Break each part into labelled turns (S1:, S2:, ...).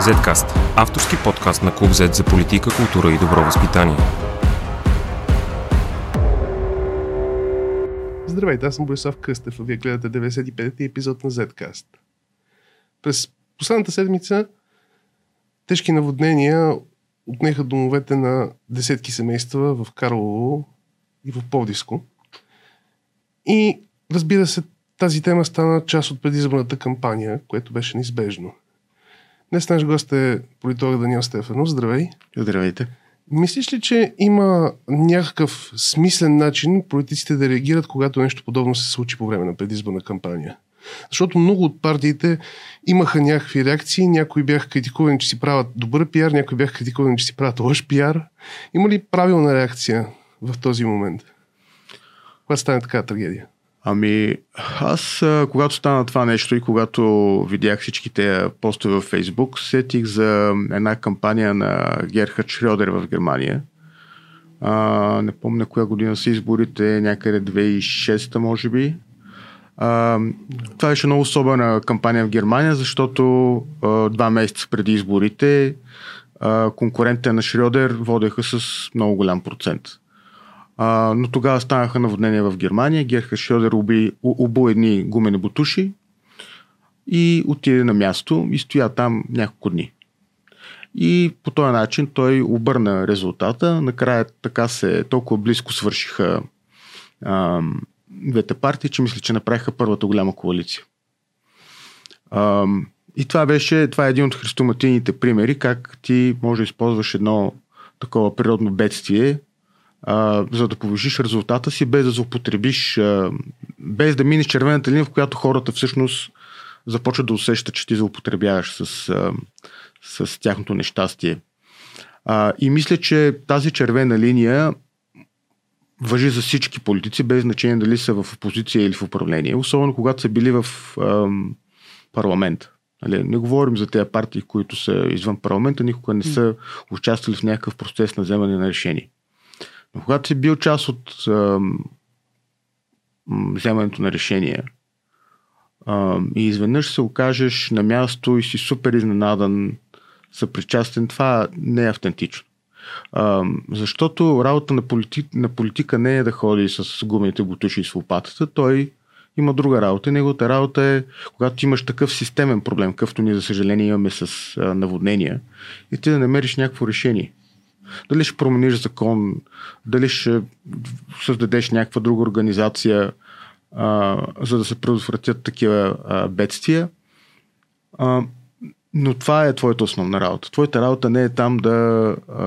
S1: Zcast – авторски подкаст на Клуб Z за политика, култура и добро възпитание.
S2: Здравейте, аз съм Борислав Кръстев, а вие гледате 95-ти епизод на Zcast. През последната седмица тежки наводнения отнеха домовете на десетки семейства в Карлово и в Повдиско. И разбира се, тази тема стана част от предизборната кампания, което беше неизбежно. Днес наш гост е политолог Даниел Стефанов. Здравей!
S3: Здравейте!
S2: Мислиш ли, че има някакъв смислен начин политиците да реагират, когато нещо подобно се случи по време на предизборна кампания? Защото много от партиите имаха някакви реакции, някои бяха критикувани, че си правят добър пиар, някои бяха критикувани, че си правят лъж пиар. Има ли правилна реакция в този момент? Когато стане така трагедия?
S3: Ами, аз, когато стана това нещо и когато видях всичките постове в Фейсбук, сетих за една кампания на Герхард Шрёдер в Германия. А, не помня коя година са изборите, някъде 2006 може би. А, това беше много особена кампания в Германия, защото а, два месеца преди изборите а, конкурентите на Шрёдер водеха с много голям процент. А, но тогава станаха наводнения в Германия. Герха Шодер уби, убу едни гумени бутуши и отиде на място и стоя там няколко дни. И по този начин той обърна резултата. Накрая така се толкова близко свършиха а, двете партии, че мисля, че направиха първата голяма коалиция. А, и това беше, това е един от христоматийните примери, как ти може да използваш едно такова природно бедствие, а, за да повишиш резултата си, без да злоупотребиш, без да минеш червената линия, в която хората всъщност започват да усещат, че ти злоупотребяваш с, а, с тяхното нещастие. А, и мисля, че тази червена линия въжи за всички политици, без значение дали са в опозиция или в управление, особено когато са били в а, парламент. Нали, не говорим за тези партии, които са извън парламента, никога не са участвали в някакъв процес на вземане на решение. Но когато си бил част от вземането на решения и изведнъж се окажеш на място и си супер изненадан, съпричастен, това не е автентично. Защото работа на, полити, на политика не е да ходи с гумените бутуши и с лопатата, той има друга работа. Неговата работа е, когато имаш такъв системен проблем, какъвто ние, за съжаление, имаме с наводнения, и ти да намериш някакво решение. Дали ще промениш закон, дали ще създадеш някаква друга организация, а, за да се предотвратят такива а, бедствия. А, но това е твоята основна работа. Твоята работа не е там да, а,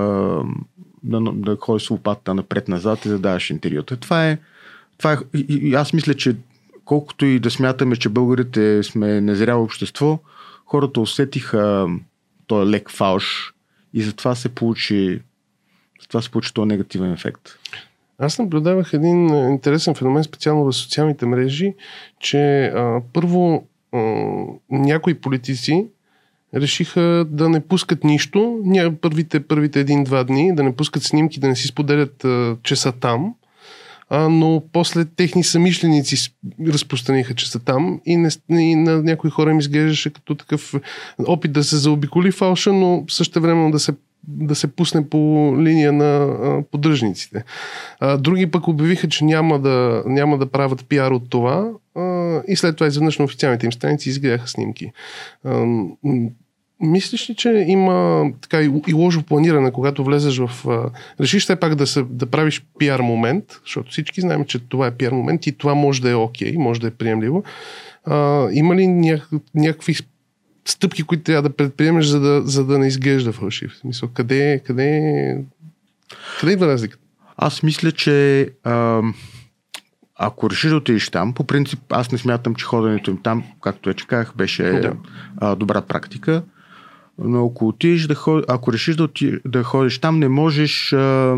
S3: да, да ходиш с лопатата напред-назад и да даваш интервюта. Това е, това е и, и аз мисля, че колкото и да смятаме, че българите сме незряло общество, хората усетиха този лек фалш и затова се получи това се получи този негативен ефект.
S2: Аз наблюдавах един интересен феномен, специално в социалните мрежи, че а, първо а, някои политици решиха да не пускат нищо, ня, първите, първите един-два дни, да не пускат снимки, да не си споделят, а, че са там, а, но после техни самишленици разпространиха, че са там и, не, и на някои хора им изглеждаше като такъв опит да се заобиколи фалша, но също време да се да се пусне по линия на а, поддръжниците. А, други пък обявиха, че няма да, няма да правят пиар от това а, и след това изведнъж на официалните им страници изгледаха снимки. А, Мислиш ли, че има така и, и лошо планиране, когато влезеш в... А, решиш все пак да, се, да правиш пиар момент, защото всички знаем, че това е пиар момент и това може да е окей, okay, може да е приемливо. А, има ли някакви стъпки, които трябва да предприемеш, за да, за да не изглежда фалшив? В смисъл, къде, къде, къде идва разликата?
S3: Аз мисля, че а, ако решиш да отидеш там, по принцип аз не смятам, че ходенето им там, както вече казах, беше да. а, добра практика. Но ако отидеш да ход... ако решиш да, оти... да ходиш там, не можеш а,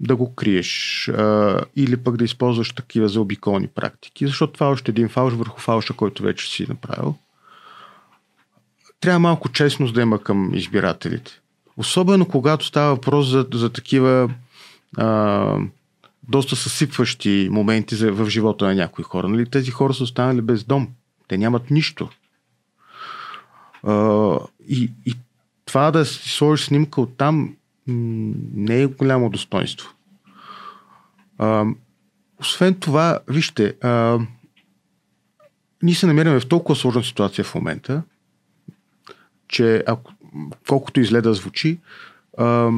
S3: да го криеш а, или пък да използваш такива заобиколни практики, защото това е още един фалш върху фалша, който вече си направил трябва малко честност да има към избирателите. Особено когато става въпрос за, за такива а, доста съсипващи моменти за, в живота на някои хора. Нали? Тези хора са останали без дом. Те нямат нищо. А, и, и това да си сложиш снимка от там не е голямо достоинство. А, освен това, вижте, а, ние се намираме в толкова сложна ситуация в момента, че ако, колкото изледа да звучи, а,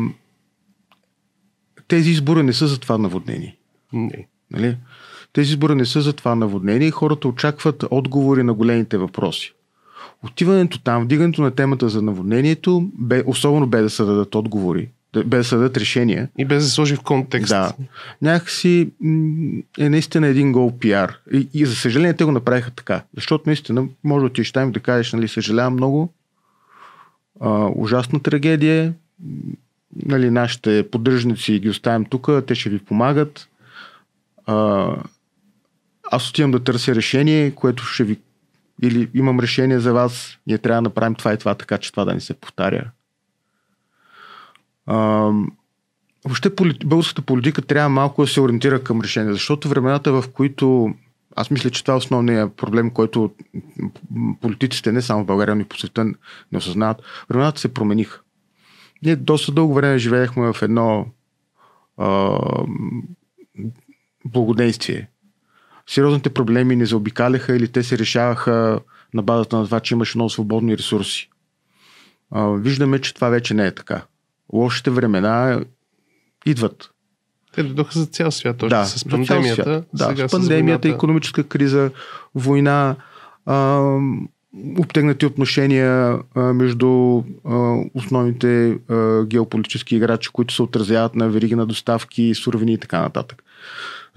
S3: тези избори не са за това наводнение.
S2: Не.
S3: Нали? Тези избори не са за това наводнение и хората очакват отговори на големите въпроси. Отиването там, вдигането на темата за наводнението, бе, особено бе да се дадат отговори, бе да се дадат решения.
S2: И без да се сложи в контекст.
S3: Да. Някакси е наистина един гол пиар. И, и за съжаление те го направиха така. Защото наистина може да отидеш там и да кажеш, нали, съжалявам много, а, ужасна трагедия, нали, нашите поддръжници ги оставям тук, те ще ви помагат. А, аз отивам да търся решение, което ще ви или имам решение за вас, ние трябва да направим това и това, така че това да ни се повтаря. А, въобще полит... българската политика трябва малко да се ориентира към решение, защото времената, в които аз мисля, че това е основният проблем, който политиците не само в България, но и по света не осъзнават. Времената се промениха. Ние доста дълго време живеехме в едно а, благодействие сериозните проблеми не заобикаляха или те се решаваха на базата на това, че имаше много свободни ресурси. А, виждаме, че това вече не е така. Лошите времена идват.
S2: Те дойдоха за цял свят, още
S3: да,
S2: с пандемията.
S3: Свят. Да, с пандемията, с економическа криза, война, а, обтегнати отношения а, между а, основните а, геополитически играчи, които се отразяват на вериги на доставки, суровини и така нататък.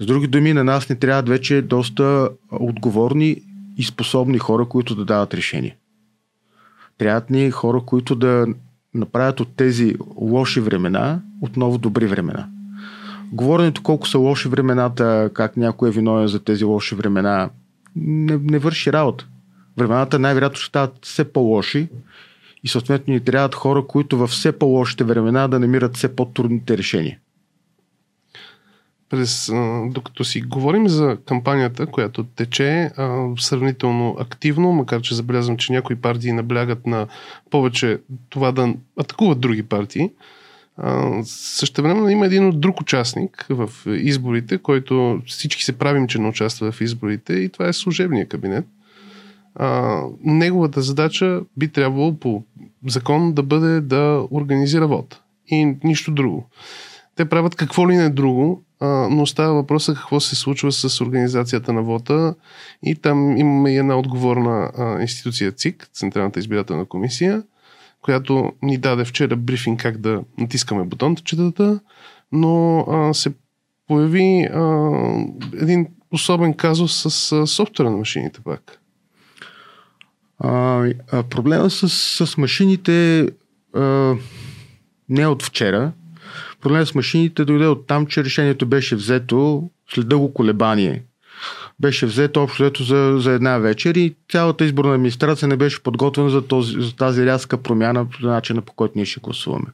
S3: С други думи, на нас не трябват вече доста отговорни и способни хора, които да дават решения. Трябват ни хора, които да направят от тези лоши времена отново добри времена. Говоренето колко са лоши времената, как някой е виновен за тези лоши времена, не, не върши работа. Времената най-вероятно ще стават все по-лоши и съответно ни трябват хора, които във все по-лошите времена да намират все по-трудните решения
S2: през, докато си говорим за кампанията, която тече сравнително активно, макар че забелязвам, че някои партии наблягат на повече това да атакуват други партии, също време има един друг участник в изборите, който всички се правим, че не участва в изборите и това е служебния кабинет. А, неговата задача би трябвало по закон да бъде да организира вод и нищо друго. Те правят какво ли не друго, но става въпроса какво се случва с организацията на вота и там имаме и една отговорна институция ЦИК, Централната избирателна комисия, която ни даде вчера брифинг как да натискаме бутончетата, но а, се появи а, един особен казус с а, софтуера на машините пак.
S3: А, а проблема с, с машините а, не е от вчера проблем с машините дойде от там, че решението беше взето след дълго колебание. Беше взето общо взето за, за една вечер и цялата изборна администрация не беше подготвена за, този, за тази рязка промяна по начина по който ние ще гласуваме.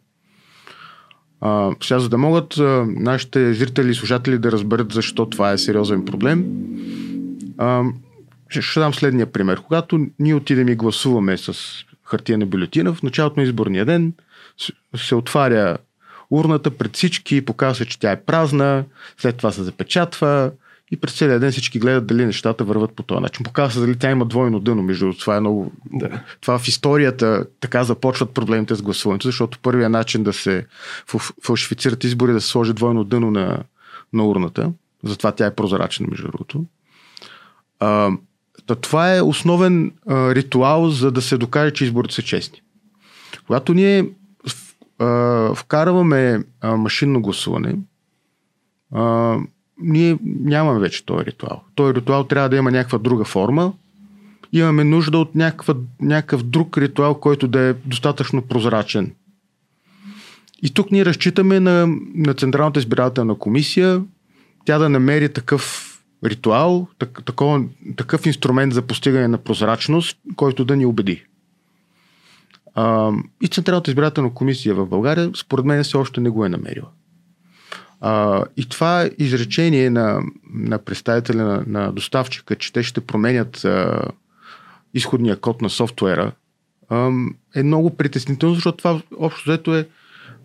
S3: А, сега, за да могат а, нашите зрители и слушатели да разберат защо това е сериозен проблем, а, ще, дам следния пример. Когато ние отидем и гласуваме с хартия бюлетина, в началото на изборния ден се отваря урната пред всички, показва, че тя е празна, след това се запечатва и през целия ден всички гледат дали нещата върват по този начин. Показва се дали тя има двойно дъно, между това е много... Да. Това в историята така започват проблемите с гласуването, защото първият начин да се фалшифицират избори е да се сложи двойно дъно на, на урната. Затова тя е прозрачна, между другото. А, това е основен а, ритуал, за да се докаже, че изборите са честни. Когато ние а, вкарваме а, машинно гласуване, а, ние нямаме вече този ритуал. Този ритуал трябва да има някаква друга форма. Имаме нужда от някаква, някакъв друг ритуал, който да е достатъчно прозрачен. И тук ние разчитаме на, на Централната избирателна комисия тя да намери такъв ритуал, так, такова, такъв инструмент за постигане на прозрачност, който да ни убеди. А, и Централната избирателна комисия в България, според мен, все още не го е намерила. А, и това изречение на, на представителя на, на доставчика, че те ще променят а, изходния код на софтуера, ам, е много притеснително, защото това общо взето е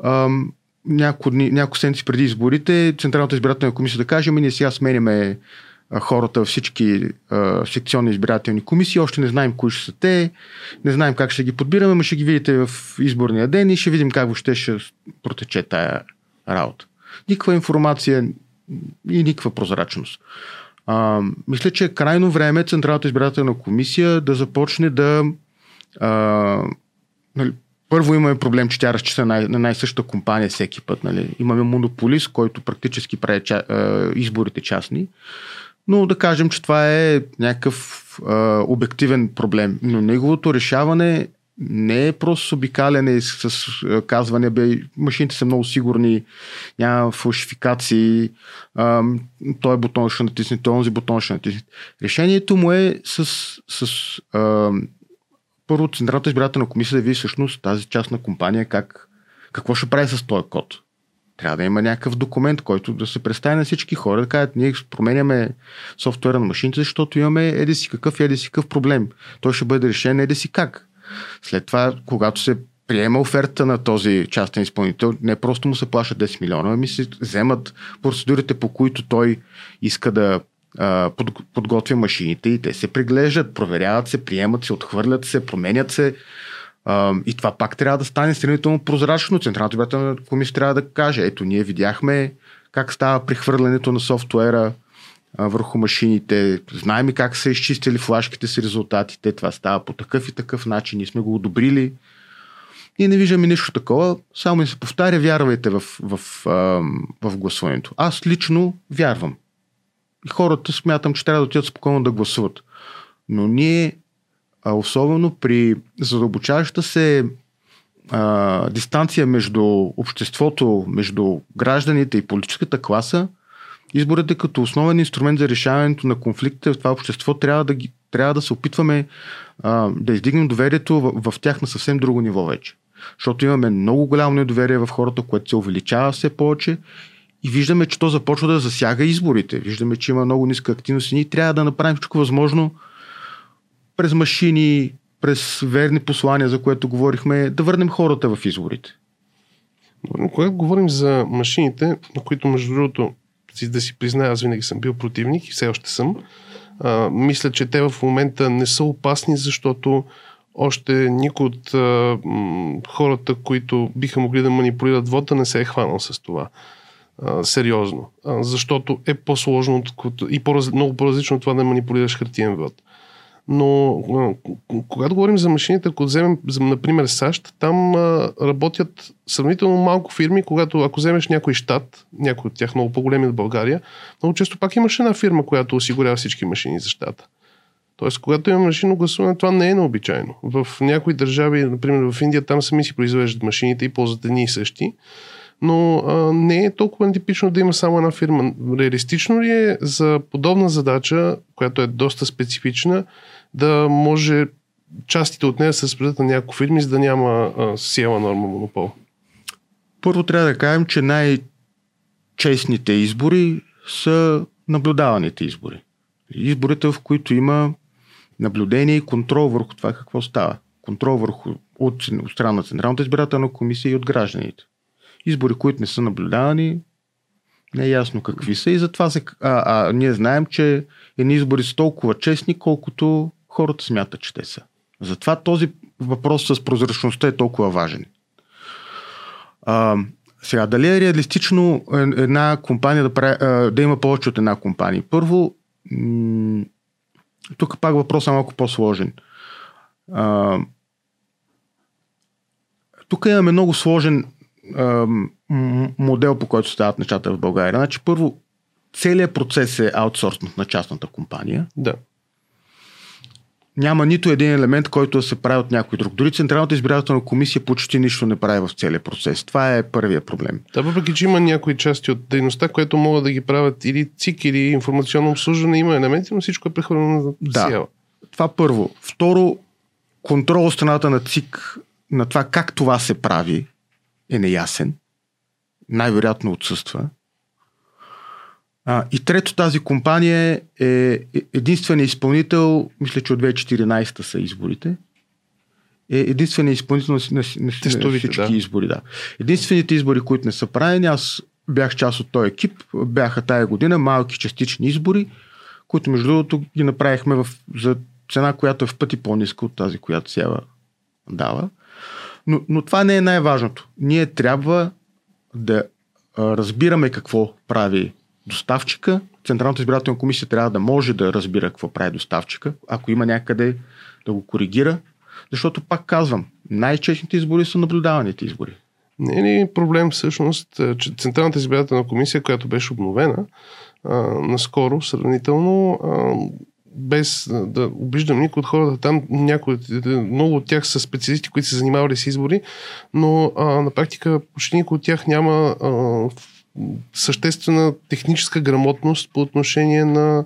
S3: ам, няколко, дни, няколко седмици преди изборите Централната избирателна комисия да каже, ми ние сега сменяме хората всички а, секционни избирателни комисии. Още не знаем кои ще са те, не знаем как ще ги подбираме, но ще ги видите в изборния ден и ще видим как въобще ще протече тая работа. Никаква информация и никаква прозрачност. А, мисля, че е крайно време Централната избирателна комисия да започне да. А, нали, първо имаме проблем, че тя разчита на, на най-същата компания всеки път. Нали. Имаме монополист, който практически прави ча, изборите частни. Но да кажем, че това е някакъв а, обективен проблем. Но неговото решаване не е просто с обикаляне с, с казване, бе, машините са много сигурни, няма фалшификации, той бутон ще натисне, този бутон ще натисне. Решението му е с, с а, първо Централната избирателна комисия да види всъщност тази част на компания как, какво ще прави с този код. Трябва да има някакъв документ, който да се представи на всички хора, да кажат, ние променяме софтуера на машините, защото имаме еди си какъв, еди си какъв проблем. Той ще бъде решен еди си как. След това, когато се приема оферта на този частен изпълнител, не просто му се плащат 10 милиона, ами се вземат процедурите, по които той иска да а, под, подготвя машините и те се преглеждат, проверяват се, приемат се, отхвърлят се, променят се. А, и това пак трябва да стане сравнително прозрачно. Централната комисия трябва да каже, ето ние видяхме как става прехвърлянето на софтуера върху машините, знаем как са изчистили флашките си резултатите, това става по такъв и такъв начин, ние сме го одобрили. И не виждаме нищо такова, само и се повтаря, вярвайте в, в, в, в гласуването. Аз лично вярвам. И хората смятам, че трябва да отидат спокойно да гласуват. Но ние особено при задълбочаваща се а, дистанция между обществото, между гражданите и политическата класа, изборът е като основен инструмент за решаването на конфликтите в това общество. Трябва да, ги, трябва да се опитваме а, да издигнем доверието в, в тях на съвсем друго ниво вече. Защото имаме много голямо недоверие в хората, което се увеличава все повече и виждаме, че то започва да засяга изборите. Виждаме, че има много ниска активност и ние трябва да направим всичко възможно през машини, през верни послания, за което говорихме, да върнем хората в изборите.
S2: Когато говорим за машините, на които между другото, да си призная, аз винаги съм бил противник и все още съм, а, мисля, че те в момента не са опасни, защото още никой от а, хората, които биха могли да манипулират вода, не се е хванал с това. А, сериозно. А, защото е по-сложно и по много по-различно от това да манипулираш хартиен вод. Но когато говорим за машините, ако вземем, например, САЩ, там работят сравнително малко фирми, когато ако вземеш някой щат, някой от тях много по-големи от България, много често пак имаш една фирма, която осигурява всички машини за щата. Тоест, когато има машинно гласуване, това не е необичайно. В някои държави, например в Индия, там сами си произвеждат машините и ползват едни и същи но а, не е толкова типично да има само една фирма. Реалистично ли е за подобна задача, която е доста специфична, да може частите от нея се разпределят на няколко фирми, за да няма а, сиела норма монопол?
S3: Първо трябва да кажем, че най-честните избори са наблюдаваните избори. Изборите, в които има наблюдение и контрол върху това какво става. Контрол върху от, от страна на Централната избирателна комисия и от гражданите. Избори, които не са наблюдавани, не е ясно какви са и затова се, а, а, ние знаем, че едни избори са толкова честни, колкото хората смятат, че те са. Затова този въпрос с прозрачността е толкова важен. А, сега, дали е реалистично една компания да, прави, да има повече от една компания? Първо, тук пак въпросът е малко по-сложен. А, тук имаме много сложен а, модел, по който стават нещата в България. Значи, първо, целият процес е аутсорснат на частната компания.
S2: Да
S3: няма нито един елемент, който да се прави от някой друг. Дори Централната избирателна комисия почти нищо не прави в целия процес. Това е първият проблем.
S2: Да, въпреки че има някои части от дейността, което могат да ги правят или ЦИК, или информационно обслужване, има елементи, но всичко е прехвърлено на
S3: да. Сиела. Това първо. Второ, контрол от страната на ЦИК на това как това се прави е неясен. Най-вероятно отсъства. А, и трето, тази компания е единственият изпълнител, мисля, че от 2014 са изборите. е единствения изпълнител на, на, на, на всички да. избори. Да. Единствените избори, които не са правени, аз бях част от този екип, бяха тая година малки частични избори, които между другото ги направихме в, за цена, която е в пъти по-ниска от тази, която Сява дава. Но, но това не е най-важното. Ние трябва да а, разбираме какво прави доставчика. Централната избирателна комисия трябва да може да разбира какво прави доставчика, ако има някъде да го коригира. Защото, пак казвам, най-честните избори са наблюдаваните избори.
S2: Не е ли проблем всъщност, че Централната избирателна комисия, която беше обновена а, наскоро, сравнително, а, без да обиждам никой от хората там, някои, много от тях са специалисти, които се занимавали с избори, но а, на практика почти никой от тях няма а, съществена техническа грамотност по отношение на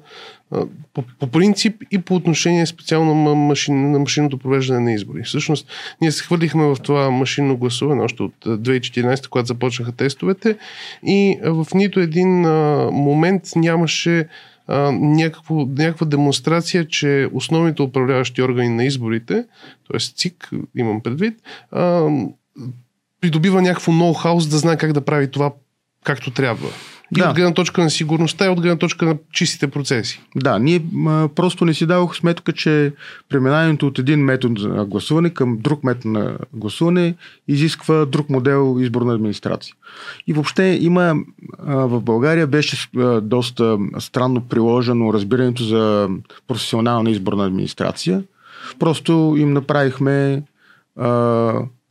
S2: по, по принцип и по отношение специално на, машин, на машинното провеждане на избори. Всъщност, ние се хвърлихме в това машинно гласуване още от 2014, когато започнаха тестовете и в нито един момент нямаше някакво, някаква демонстрация, че основните управляващи органи на изборите, т.е. ЦИК, имам предвид, а, придобива някакво ноу-хаус да знае как да прави това както трябва. И да. от гледна точка на сигурността и от гледна точка на чистите процеси.
S3: Да, ние а, просто не си давах сметка, че преминаването от един метод на гласуване към друг метод на гласуване изисква друг модел изборна администрация. И въобще има а, в България беше а, доста странно приложено разбирането за професионална изборна администрация. Просто им направихме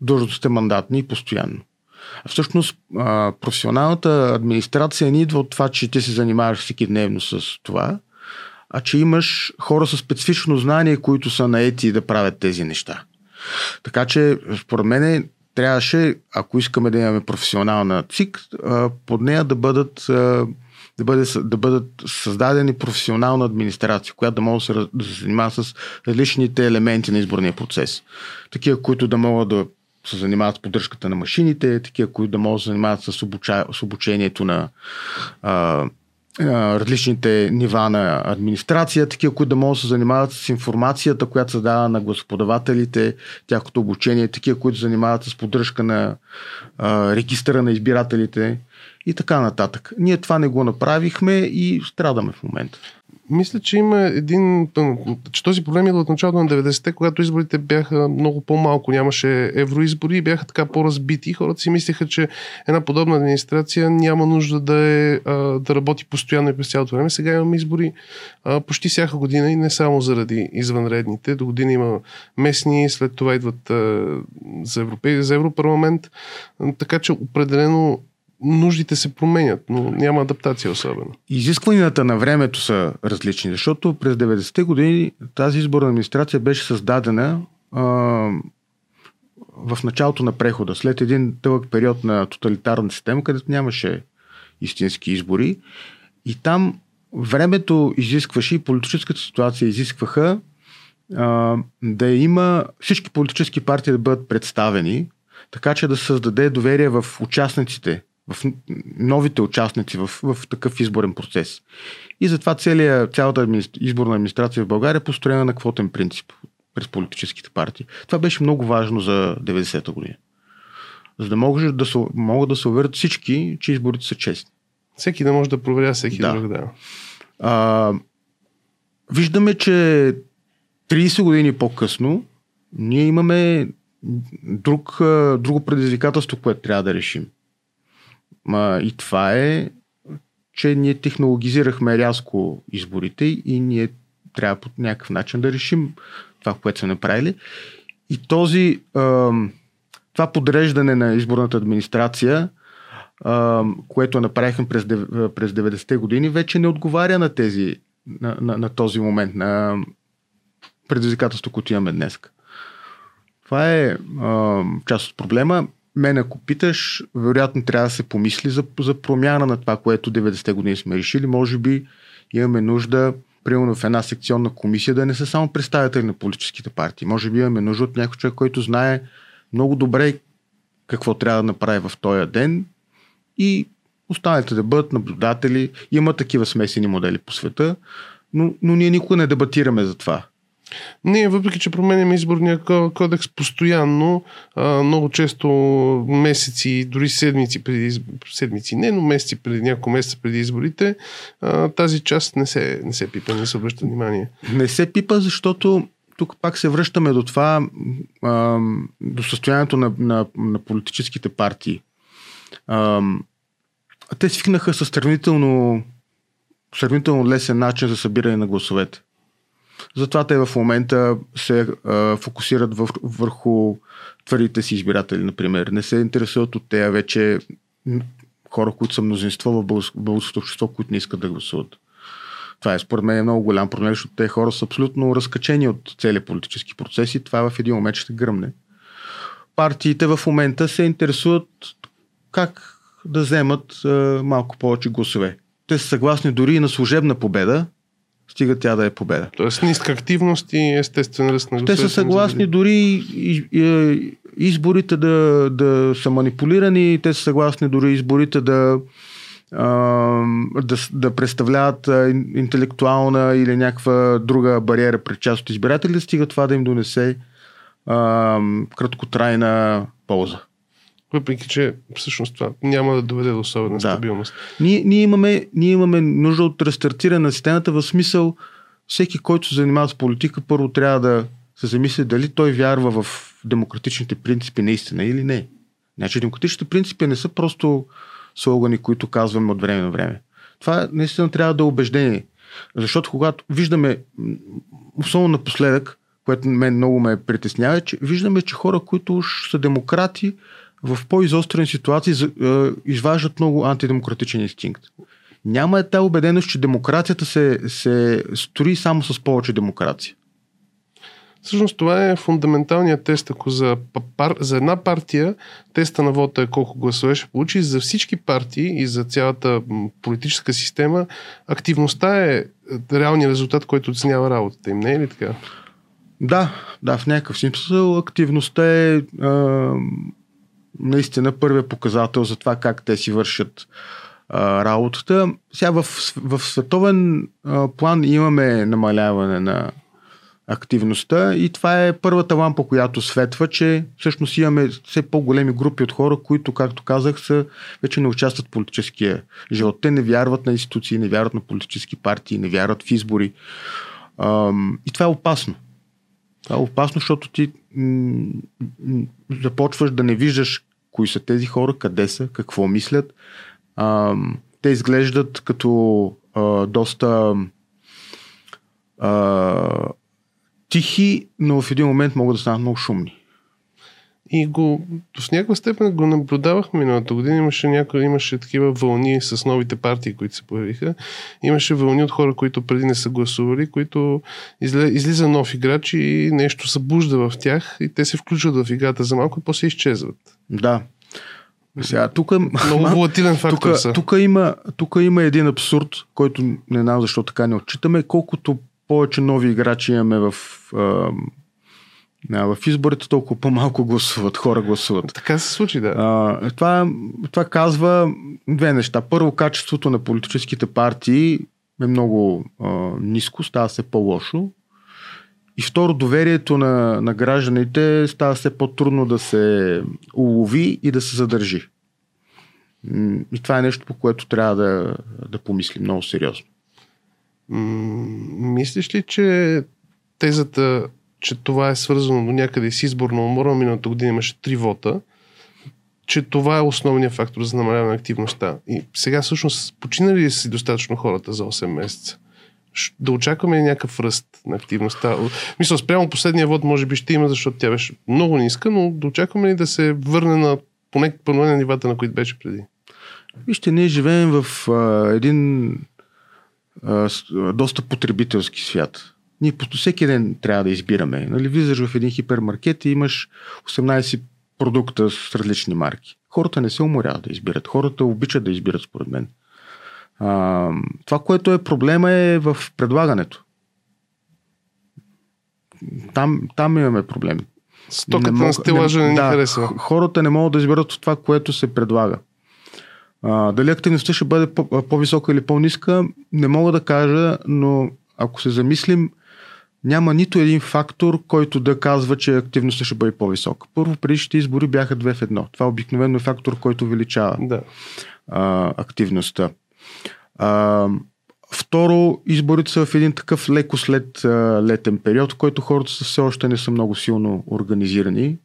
S3: длъжностите мандатни постоянно. Всъщност, професионалната администрация не идва от това, че ти се занимаваш всеки дневно с това, а че имаш хора с специфично знание, които са наети да правят тези неща. Така че, според мен, трябваше, ако искаме да имаме професионална ЦИК, под нея да бъдат да, бъде, да бъдат създадени професионална администрация, която да може да се, да се занимава с различните елементи на изборния процес. Такива, които да могат да се занимават с поддръжката на машините, такива, които да могат да се занимават с, обуча, с обучението на а, а, различните нива на администрация, такива, които да могат да се занимават с информацията, която се дава на гласоподавателите, тяхното обучение, такива, които се занимават с поддръжка на а, регистъра на избирателите и така нататък. Ние това не го направихме и страдаме в момента.
S2: Мисля, че има един. че този проблем е от началото на 90-те, когато изборите бяха много по-малко. Нямаше евроизбори и бяха така по-разбити. Хората си мислеха, че една подобна администрация няма нужда да, е, да работи постоянно и през цялото време. Сега имаме избори почти всяка година и не само заради извънредните. До година има местни, след това идват за, Европей, за Европарламент. Така че определено нуждите се променят, но няма адаптация особено.
S3: Изискванията на времето са различни, защото през 90-те години тази изборна администрация беше създадена а, в началото на прехода, след един дълъг период на тоталитарна система, където нямаше истински избори. И там времето изискваше и политическата ситуация изискваха а, да има всички политически партии да бъдат представени, така че да създаде доверие в участниците в новите участници в, в такъв изборен процес. И затова целият, цялата изборна администрация в България е построена на квотен принцип през политическите партии. Това беше много важно за 90-та година. За да могат да се, могат да се уверят всички, че изборите са честни.
S2: Всеки да може да проверя всеки да. друг, да.
S3: А, виждаме, че 30 години по-късно ние имаме друг, друго предизвикателство, което трябва да решим. А, и това е, че ние технологизирахме рязко изборите и ние трябва по някакъв начин да решим това, което сме направили. И този, а, това подреждане на изборната администрация, а, което направихме през, през 90-те години, вече не отговаря на, тези, на, на, на този момент, на предизвикателство, което имаме днес. Това е а, част от проблема мен ако питаш, вероятно трябва да се помисли за, за промяна на това, което 90-те години сме решили. Може би имаме нужда, примерно в една секционна комисия, да не са само представители на политическите партии. Може би имаме нужда от някой човек, който знае много добре какво трябва да направи в този ден и останалите да бъдат наблюдатели. Има такива смесени модели по света, но, но ние никога не дебатираме за това.
S2: Не, въпреки че променяме изборния кодекс постоянно, много често месеци, дори седмици преди седмици, не, но месеци преди няколко месеца преди изборите, тази част не се, не се пипа, не се обръща внимание.
S3: Не се пипа, защото тук пак се връщаме до това, до състоянието на, на, на политическите партии. Те свикнаха със сравнително, сравнително лесен начин за събиране на гласовете. Затова те в момента се а, фокусират вър, върху твърдите си избиратели, например. Не се интересуват от тея вече хора, които са мнозинство в българското общество, които не искат да гласуват. Това е според мен е много голям проблем, защото те хора са абсолютно разкачени от цели политически процеси. Това в един момент ще гръмне. Партиите в момента се интересуват как да вземат а, малко повече гласове. Те са съгласни дори и на служебна победа, стига тя да е победа.
S2: Тоест ниска активност и естествен ръст на
S3: Те са съгласни дори и, и, изборите да, да са манипулирани, те са съгласни дори изборите да, да, да представляват интелектуална или някаква друга бариера пред част от избирателите, стига това да им донесе а, краткотрайна полза.
S2: Въпреки, че всъщност това няма да доведе до особена да. стабилност.
S3: Ние, ние, имаме, ние имаме нужда от рестартиране на системата в смисъл всеки, който се занимава с политика, първо трябва да се замисли дали той вярва в демократичните принципи наистина или не. Значи демократичните принципи не са просто слогани, които казваме от време на време. Това наистина трябва да е убеждение. Защото когато виждаме, особено напоследък, което мен много ме притеснява, е, че виждаме, че хора, които уж са демократи, в по-изострени ситуации изваждат много антидемократичен инстинкт. Няма е тази убеденост, че демокрацията се, се строи само с повече демокрация.
S2: Всъщност това е фундаменталният тест. Ако за, пар, за една партия теста на вота е колко гласове ще получи, за всички партии и за цялата политическа система активността е реалният резултат, който оценява работата им. Не е ли така?
S3: Да, да, в някакъв смисъл активността е, е наистина първият показател за това как те си вършат а, работата. Сега в, в световен а, план имаме намаляване на активността и това е първата лампа, която светва, че всъщност имаме все по-големи групи от хора, които, както казах, са, вече не участват в политическия живот. Те не вярват на институции, не вярват на политически партии, не вярват в избори. И това е опасно. Това е опасно, защото ти започваш да не виждаш кои са тези хора, къде са, какво мислят. А, те изглеждат като а, доста а, тихи, но в един момент могат да станат много шумни.
S2: И го, в някаква степен го наблюдавахме миналата година. Имаше, няко, имаше такива вълни с новите партии, които се появиха. Имаше вълни от хора, които преди не са гласували, които изле, излиза нов играч и нещо събужда в тях и те се включват в играта за малко и после изчезват.
S3: Да. Сега, тук,
S2: Много волатилен фактор
S3: тук, тук, има, тук има един абсурд, който не знам защо така не отчитаме. Колкото повече нови играчи имаме в в изборите толкова по-малко гласуват, хора гласуват.
S2: Така се случи, да.
S3: А, това, това казва две неща. Първо, качеството на политическите партии е много а, ниско, става се по-лошо. И второ, доверието на, на гражданите става все по-трудно да се улови и да се задържи. И това е нещо, по което трябва да, да помислим много сериозно.
S2: Мислиш ли, че тезата че това е свързано до някъде с избор на умора. Миналата година имаше три вота, че това е основният фактор за намаляване на активността. И сега всъщност починали ли си достатъчно хората за 8 месеца? Да очакваме някакъв ръст на активността? Мисля, спрямо последния вод може би ще има, защото тя беше много ниска, но да очакваме ли да се върне на поне, поне на нивата, на които беше преди?
S3: Вижте, ние живеем в а, един а, доста потребителски свят. Ние по всеки ден трябва да избираме. Нали, влизаш в един хипермаркет и имаш 18 продукта с различни марки. Хората не се уморяват да избират. Хората обичат да избират, според мен. А, това, което е проблема е в предлагането. Там, там имаме проблеми.
S2: Стоката на стелажа не, не да, харесва.
S3: Хората не могат да изберат това, което се предлага. А, дали активността ще бъде по- по-висока или по-ниска, не мога да кажа, но ако се замислим, няма нито един фактор, който да казва, че активността ще бъде по-висока. Първо, предишните избори бяха две в едно. Това обикновено е фактор, който увеличава
S2: Да.
S3: а, активността. Второ, изборите са в един такъв леко след а, летен период, в който хората са все още не са много силно организирани.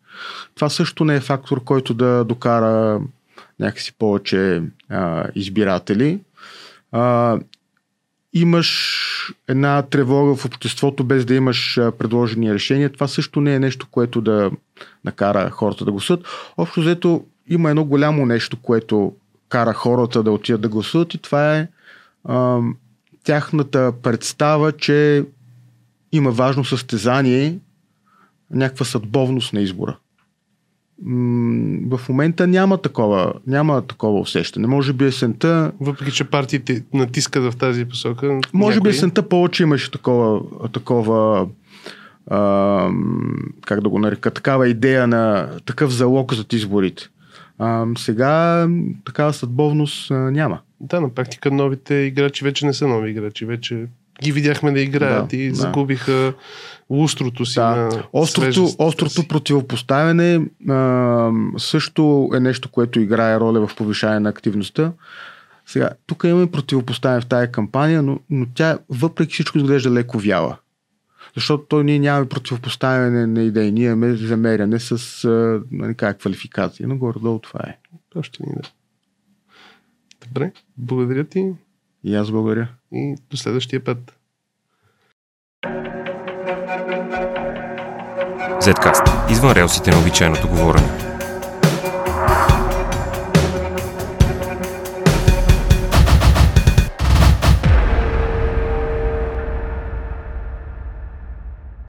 S3: Това също не е фактор, който да докара някакси повече а, избиратели. А, имаш една тревога в обществото без да имаш предложени решения. Това също не е нещо, което да накара хората да гласуват. Общо взето има едно голямо нещо, което кара хората да отидат да гласуват и това е а, тяхната представа, че има важно състезание, някаква съдбовност на избора. М- в момента няма такова, няма такова усещане. Може би есента
S2: Въпреки, че партиите натискат в тази посока.
S3: може би
S2: някои-
S3: есента повече имаше такова, такова а, как да го нарека, такава идея на такъв залог зад изборите. А, сега такава съдбовност а, няма.
S2: Да, на практика новите играчи вече не са нови играчи. Вече ги видяхме да играят
S3: Да,
S2: и
S3: да.
S2: загубиха лустрото си
S3: Да.
S2: на
S3: Острото, острото
S2: си.
S3: противопоставяне а, също е нещо, което играе роля в повишаване на активността. Сега, тук имаме противопоставяне в тази кампания, но, но тя въпреки всичко изглежда леко вяла. Защото той ние нямаме противопоставяне на идеи, ние имаме замеряне с а, нали, как, квалификация. Но горе-долу това е.
S2: Още ни да. Добре, благодаря ти
S3: И аз благодаря.
S2: и до следващия път.
S1: Zcast. Извън релсите на обичайното говорене.